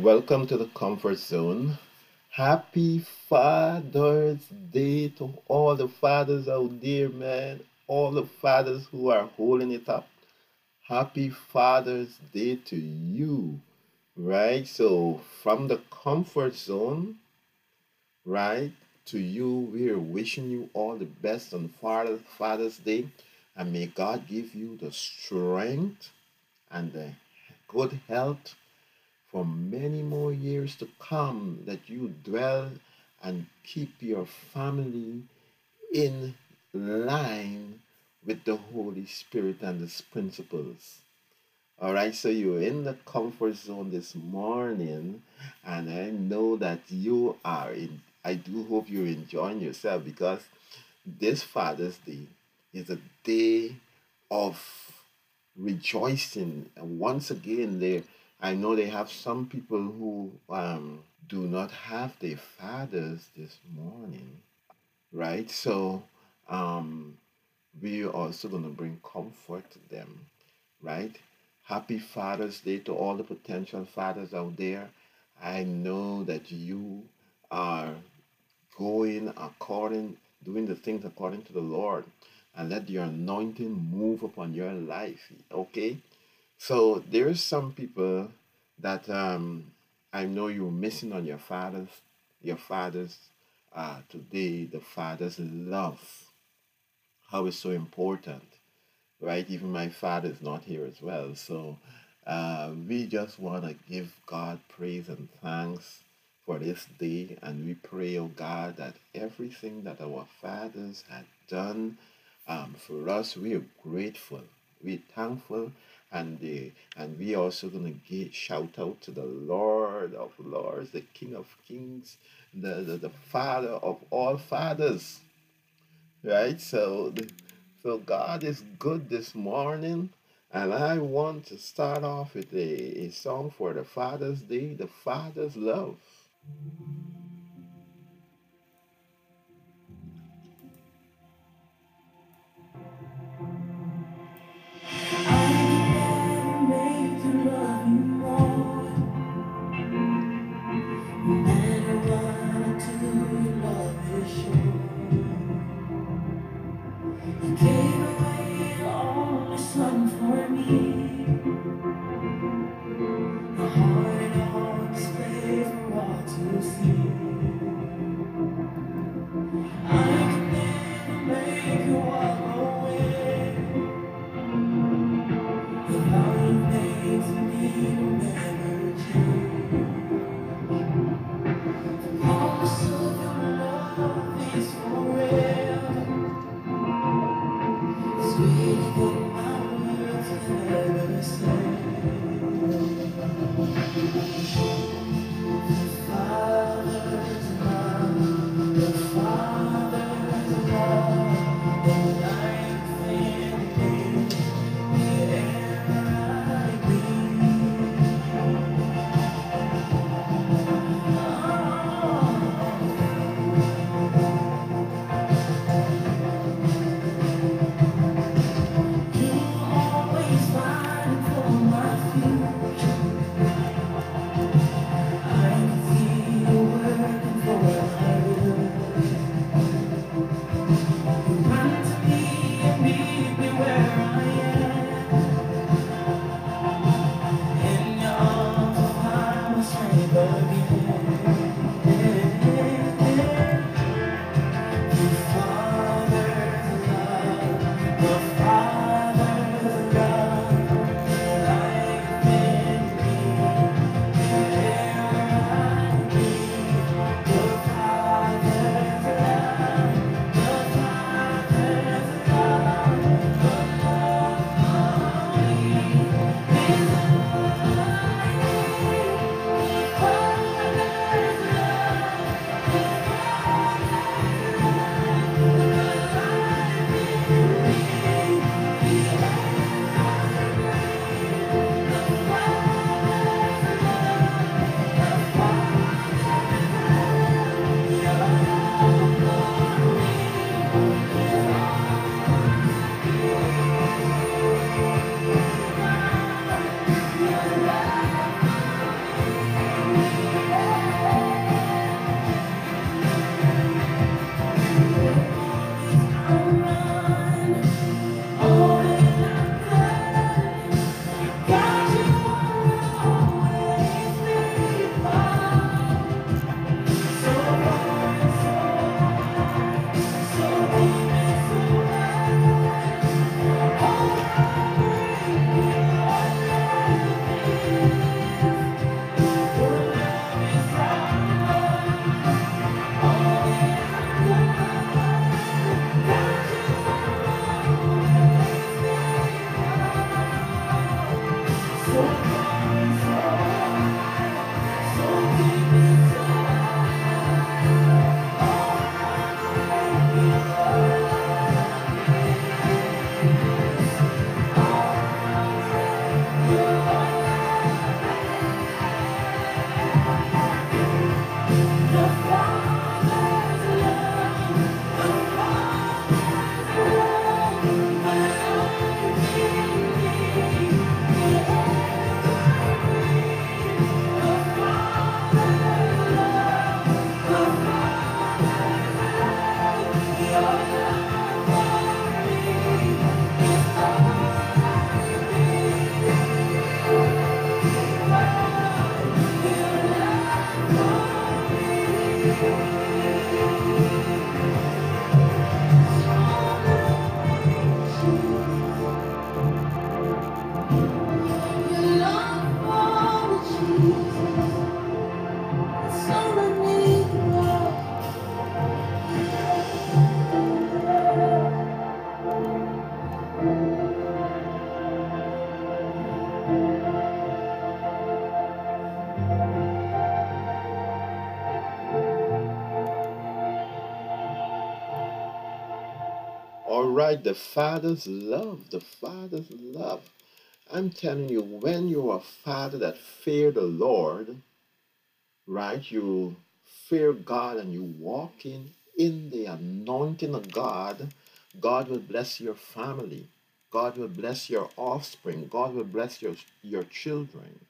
Welcome to the comfort zone. Happy Father's Day to all the fathers out there, man. All the fathers who are holding it up. Happy Father's Day to you, right? So, from the comfort zone, right, to you, we're wishing you all the best on Father's Day. And may God give you the strength and the good health for many more years to come that you dwell and keep your family in line with the Holy Spirit and His principles. All right, so you're in the comfort zone this morning, and I know that you are in. I do hope you're enjoying yourself because this Father's Day is a day of rejoicing. And once again, there, I know they have some people who um, do not have their fathers this morning, right? So um, we are also going to bring comfort to them, right? Happy Father's Day to all the potential fathers out there. I know that you are going according, doing the things according to the Lord, and let your anointing move upon your life. Okay? So there's some people that um, I know you're missing on your father's, your father's uh, today, the father's love, how it's so important, right? Even my father is not here as well. So uh, we just want to give God praise and thanks for this day. And we pray, oh God, that everything that our fathers had done um, for us, we are grateful. We're thankful. And, the, and we also going to give shout out to the Lord of Lords, the King of Kings, the, the, the Father of all fathers. Right? So, the, so God is good this morning. And I want to start off with a, a song for the Father's Day, the Father's Love. to see. The Father's love, the Father's love. I'm telling you, when you're a father that fear the Lord, right, you fear God and you walk in in the anointing of God, God will bless your family. God will bless your offspring. God will bless your, your children.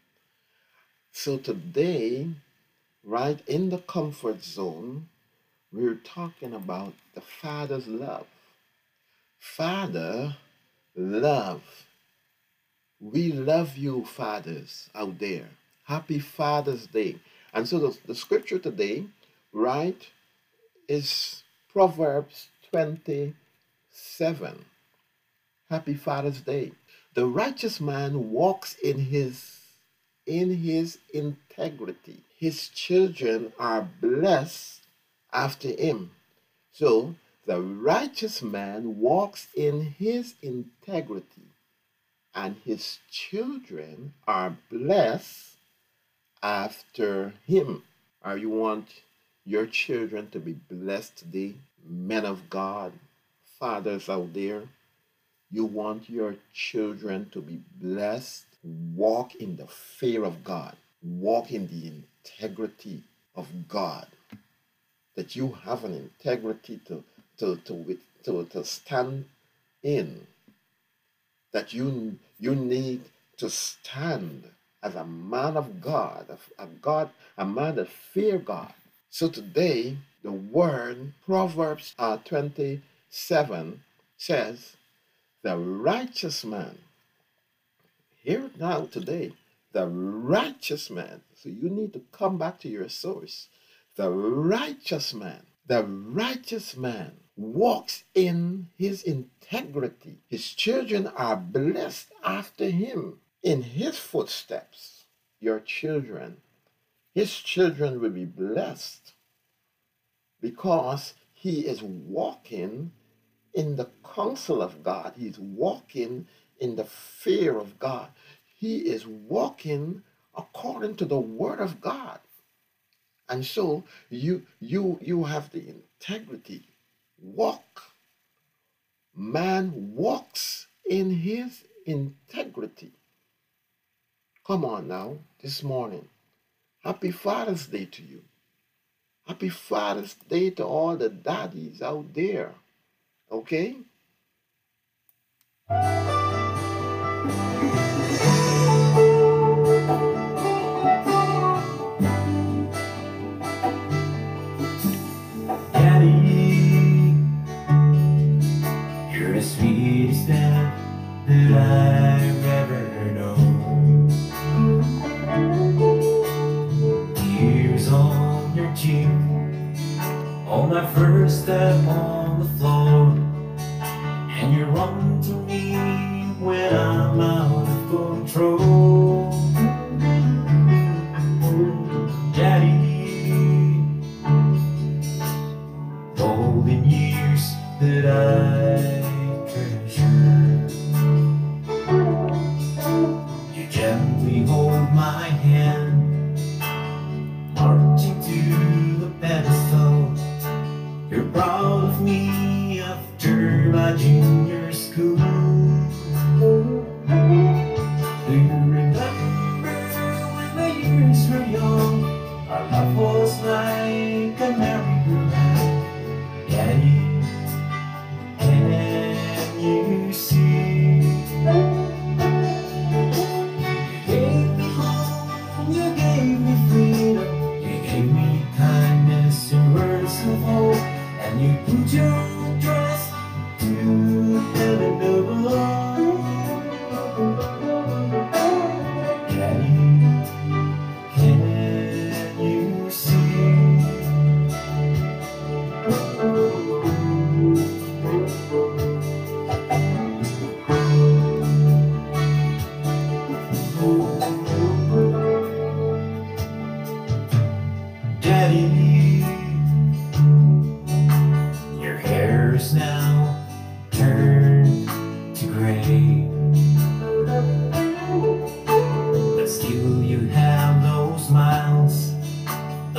So today, right in the comfort zone, we're talking about the Father's love. Father, love. We love you, fathers out there. Happy Father's Day. And so the, the scripture today, right, is Proverbs 27. Happy Father's Day. The righteous man walks in his in his integrity. His children are blessed after him. So the righteous man walks in his integrity, and his children are blessed after him. Are you want your children to be blessed today? Men of God, fathers out there, you want your children to be blessed. Walk in the fear of God, walk in the integrity of God. That you have an integrity to, to, to, to, to stand in. That you, you need to stand as a man of God, a, a God, a man that fear God. So today, the word Proverbs uh, 27 says, the righteous man, here now today, the righteous man. So you need to come back to your source. The righteous man, the righteous man walks in his integrity. His children are blessed after him in his footsteps. Your children, his children will be blessed because he is walking in the counsel of God. He's walking in the fear of God. He is walking according to the word of God. And so you you you have the integrity. Walk. Man walks in his integrity. Come on now, this morning. Happy Father's Day to you. Happy Father's Day to all the daddies out there. Okay? I've ever known. Tears on your cheek on my first step on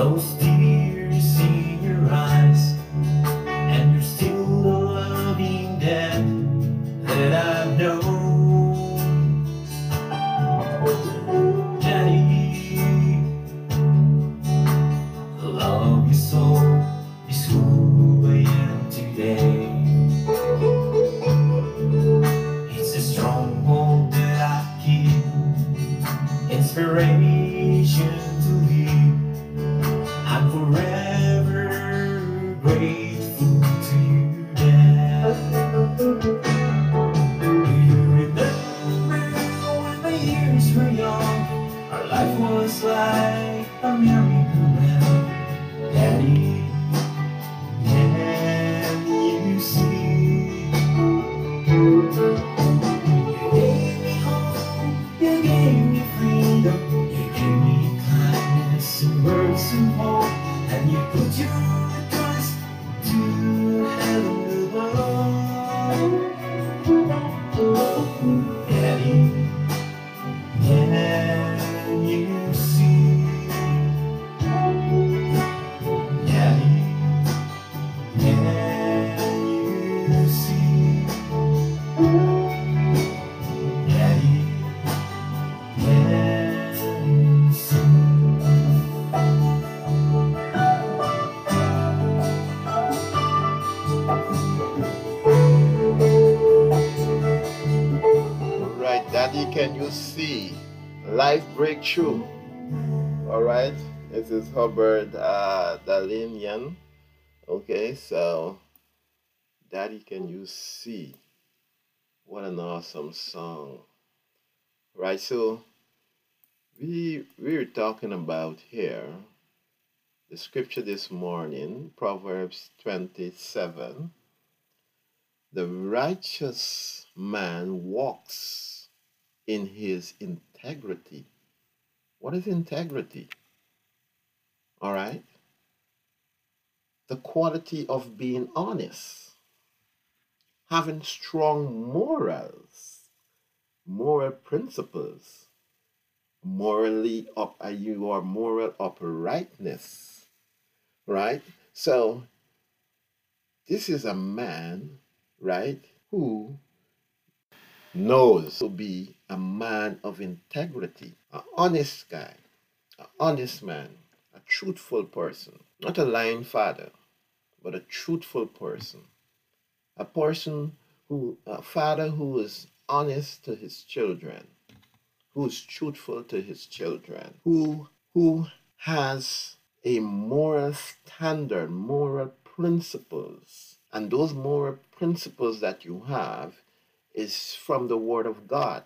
those tears Breakthrough. All right, this is Hubbard uh, Dalinian. Okay, so Daddy, can you see? What an awesome song. Right, so we we're talking about here the scripture this morning, Proverbs 27. The righteous man walks in his integrity. What is integrity? All right. The quality of being honest, having strong morals, moral principles, morally up, uh, your moral uprightness, right? So, this is a man, right, who knows to be a man of integrity, an honest guy, an honest man, a truthful person, not a lying father, but a truthful person, a person who, a father who is honest to his children, who is truthful to his children, who who has a moral standard, moral principles, and those moral principles that you have is from the Word of God.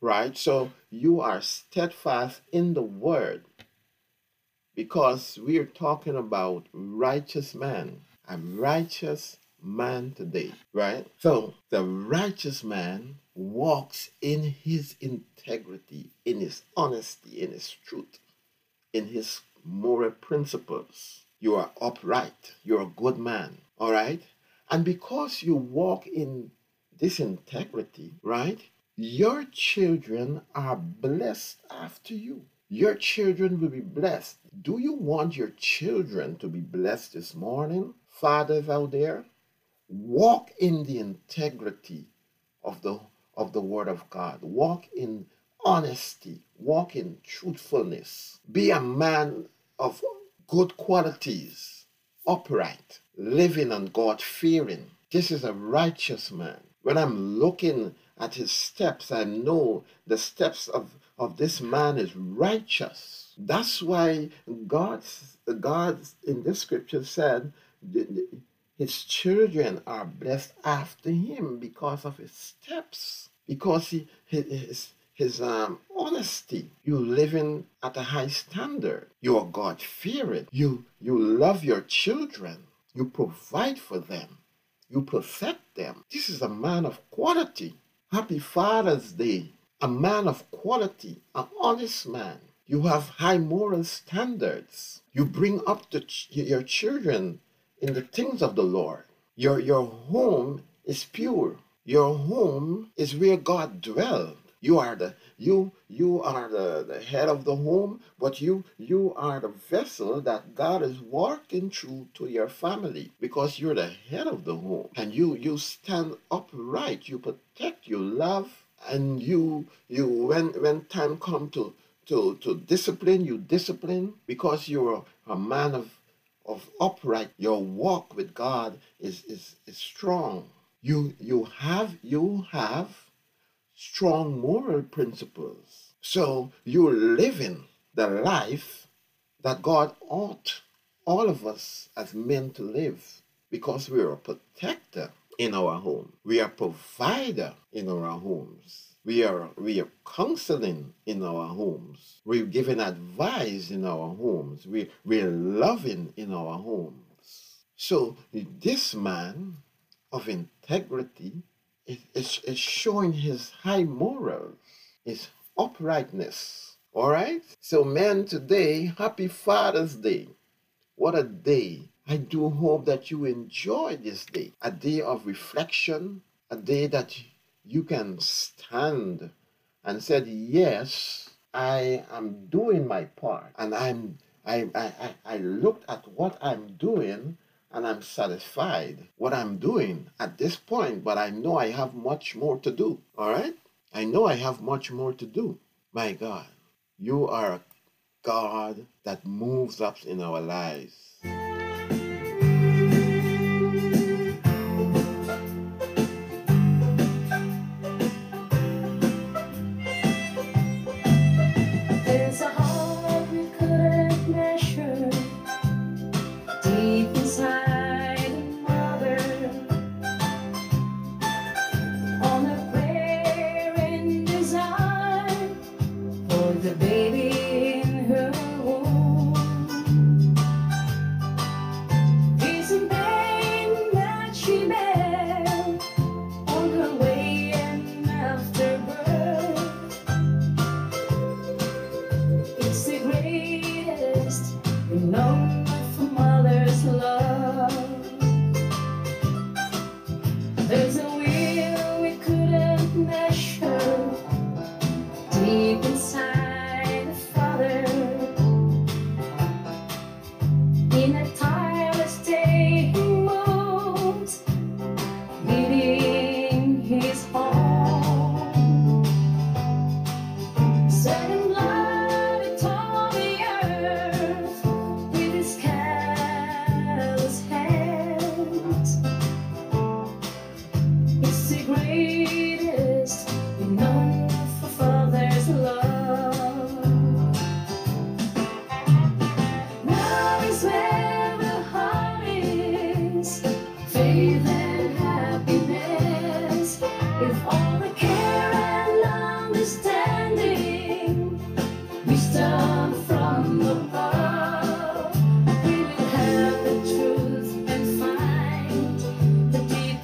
Right? So you are steadfast in the Word because we are talking about righteous man, a righteous man today, right? So the righteous man walks in his integrity, in his honesty, in his truth, in his moral principles. You are upright, you're a good man, all right? And because you walk in this integrity, right? Your children are blessed after you. Your children will be blessed. Do you want your children to be blessed this morning? Fathers out there, walk in the integrity of the of the word of God. Walk in honesty, walk in truthfulness. Be a man of good qualities, upright, living and God fearing. This is a righteous man. When I'm looking at his steps, I know the steps of, of this man is righteous. That's why God, God in this scripture said, his children are blessed after him because of his steps, because he, his, his, his um, honesty. You living at a high standard. You are God fearing. You you love your children. You provide for them. You protect them. This is a man of quality. Happy Father's Day. A man of quality, an honest man. You have high moral standards. You bring up ch- your children in the things of the Lord. Your, your home is pure. Your home is where God dwells. You are the you you are the, the head of the home, but you you are the vessel that God is working through to your family because you're the head of the home and you you stand upright, you protect, you love, and you you when when time come to to to discipline, you discipline because you're a man of of upright. Your walk with God is is, is strong. You you have you have strong moral principles. So you're living the life that God ought all of us as men to live because we are a protector in our home. We are provider in our homes. We are we are counseling in our homes. We're giving advice in our homes. We we're loving in our homes. So this man of integrity is, is showing his high morals, his uprightness. All right? So, men, today, happy Father's Day. What a day. I do hope that you enjoy this day, a day of reflection, a day that you can stand and said, Yes, I am doing my part. And I'm I, I, I looked at what I'm doing and I'm satisfied what I'm doing at this point, but I know I have much more to do. All right? I know I have much more to do. My God, you are a God that moves up in our lives.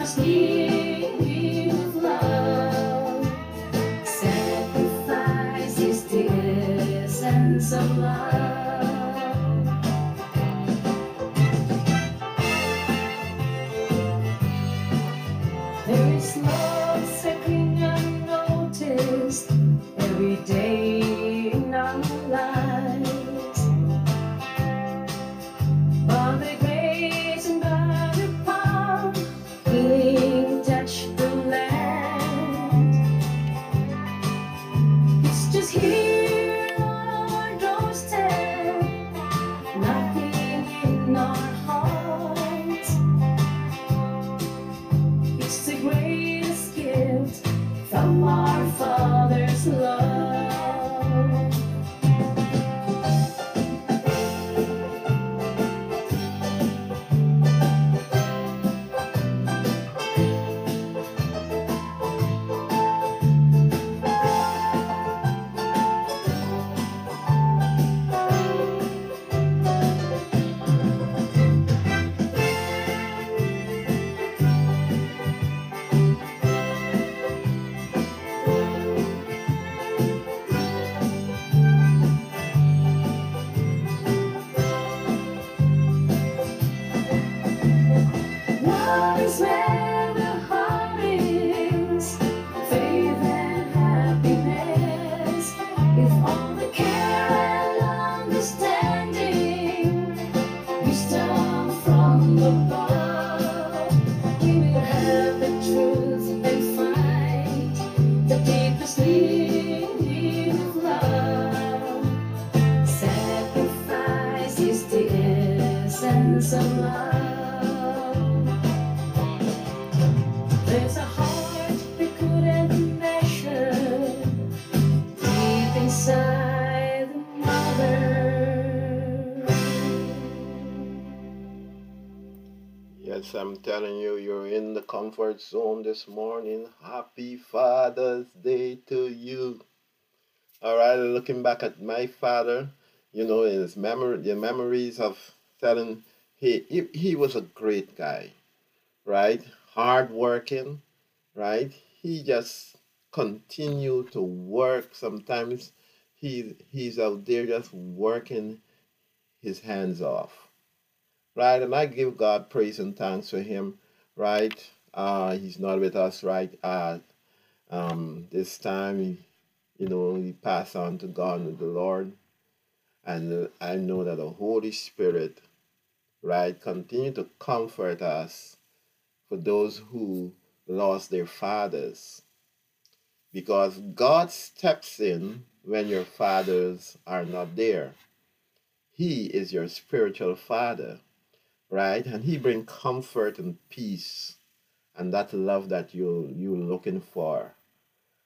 The telling you, you're in the comfort zone this morning. Happy Father's Day to you. All right, looking back at my father, you know, in his memory, the memories of telling he, he he was a great guy, right? Hard working, right? He just continued to work. Sometimes he he's out there just working his hands off. Right? And I give God praise and thanks for him, right? Uh he's not with us right at um this time he, you know he passed on to God with the Lord. And I know that the Holy Spirit, right, continue to comfort us for those who lost their fathers. Because God steps in when your fathers are not there. He is your spiritual father, right? And he brings comfort and peace and that love that you you're looking for.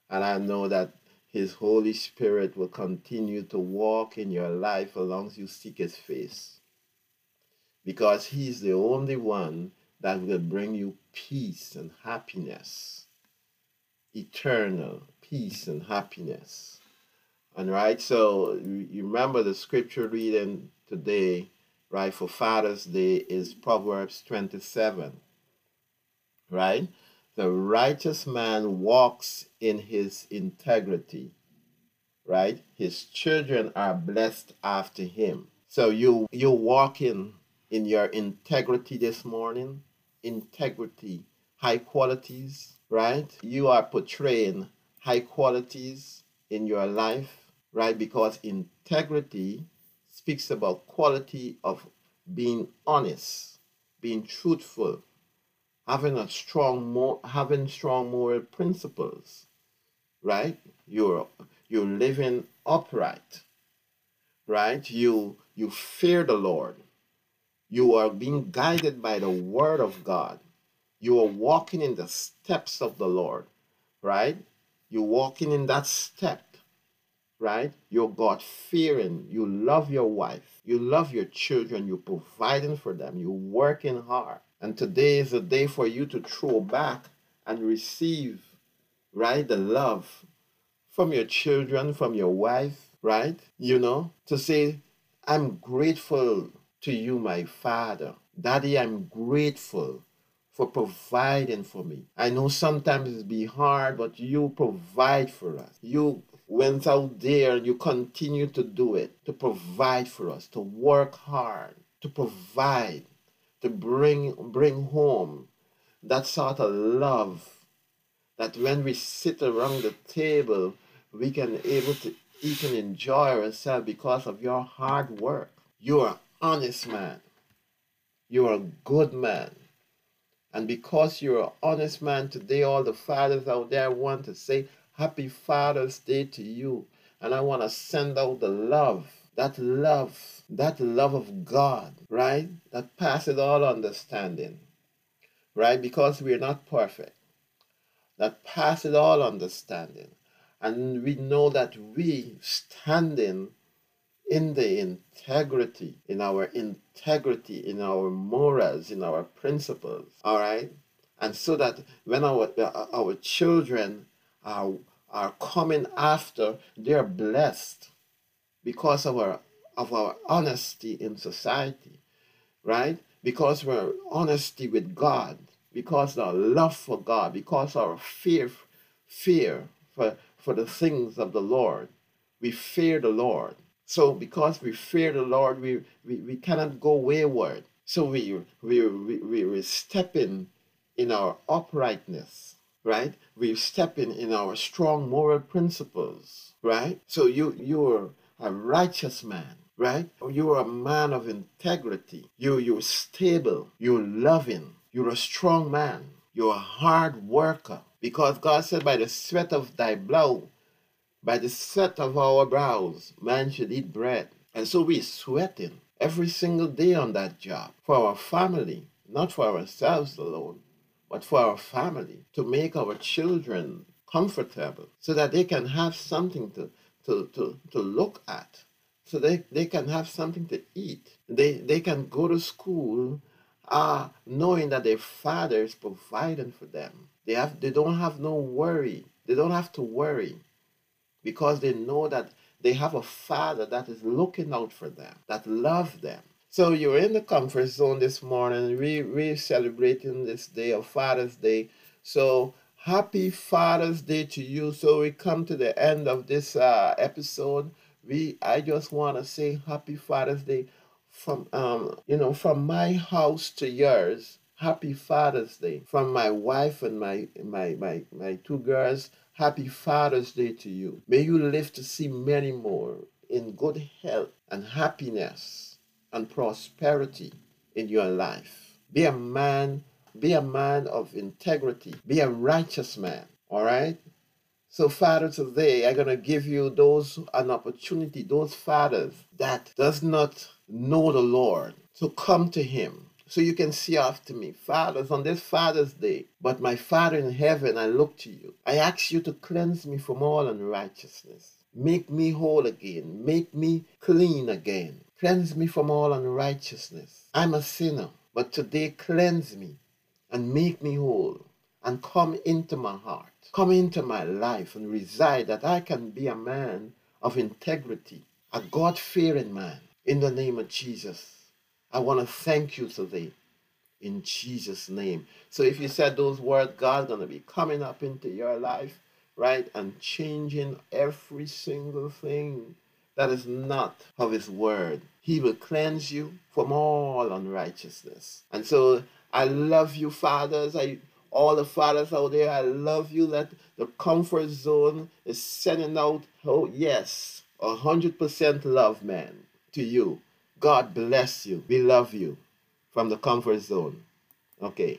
And I know that his Holy Spirit will continue to walk in your life as long as you seek his face. Because he's the only one that will bring you peace and happiness. Eternal peace and happiness. And right, so you remember the scripture reading today, right, for Father's Day is Proverbs 27, right? The righteous man walks in his integrity, right? His children are blessed after him. So you you walking in your integrity this morning, integrity, high qualities, right? You are portraying high qualities in your life, right? Because integrity speaks about quality of being honest, being truthful, having a strong having strong moral principles, right? You're you're living upright, right? You you fear the Lord. You are being guided by the word of God. You are walking in the steps of the Lord, right? You're walking in that step, right? You're God fearing. You love your wife. You love your children. You're providing for them. You're working hard. And today is a day for you to throw back and receive, right, the love from your children, from your wife, right? You know, to say, I'm grateful to you, my father. Daddy, I'm grateful for providing for me. I know sometimes it's be hard, but you provide for us. You went out there and you continue to do it, to provide for us, to work hard, to provide, to bring bring home that sort of love that when we sit around the table, we can able to eat and enjoy ourselves because of your hard work. You're an honest man. You're a good man. And because you're an honest man today, all the fathers out there want to say Happy Father's Day to you. And I want to send out the love, that love, that love of God, right? That passes all understanding, right? Because we're not perfect, that passes all understanding. And we know that we standing in the integrity, in our integrity, in our morals, in our principles. All right, and so that when our our children are are coming after, they are blessed because of our of our honesty in society, right? Because we're honesty with God, because our love for God, because our fear fear for for the things of the Lord. We fear the Lord. So because we fear the Lord, we, we, we cannot go wayward. So we, we, we, we step in in our uprightness, right? We step in in our strong moral principles, right? So you, you're a righteous man, right? You're a man of integrity. You, you're stable. You're loving. You're a strong man. You're a hard worker. Because God said, by the sweat of thy brow, by the sweat of our brows, man should eat bread. And so we're sweating every single day on that job for our family, not for ourselves alone, but for our family, to make our children comfortable so that they can have something to, to, to, to look at, so they, they can have something to eat. They, they can go to school uh, knowing that their father is providing for them. They, have, they don't have no worry. They don't have to worry because they know that they have a father that is looking out for them, that loves them. So you're in the comfort zone this morning. We we celebrating this day of Father's Day. So happy Father's Day to you. So we come to the end of this uh, episode. we I just want to say happy Father's Day from um you know from my house to yours. Happy Father's Day from my wife and my my my my two girls. Happy Father's Day to you. May you live to see many more in good health and happiness and prosperity in your life. Be a man, be a man of integrity. Be a righteous man. All right? So, Father, today I'm gonna give you those an opportunity, those fathers that does not know the Lord, to come to Him. So you can see after me, fathers, on this Father's Day. But my Father in heaven, I look to you. I ask you to cleanse me from all unrighteousness. Make me whole again. Make me clean again. Cleanse me from all unrighteousness. I'm a sinner, but today cleanse me and make me whole and come into my heart, come into my life and reside that I can be a man of integrity, a God fearing man. In the name of Jesus, I want to thank you today in Jesus' name. So if you said those words, God's going to be coming up into your life, right, and changing every single thing that is not of His word. He will cleanse you from all unrighteousness. And so I love you, fathers. I all the fathers out there, I love you. That the comfort zone is sending out, oh yes, a hundred percent love, man, to you. God bless you. We love you from the comfort zone. Okay.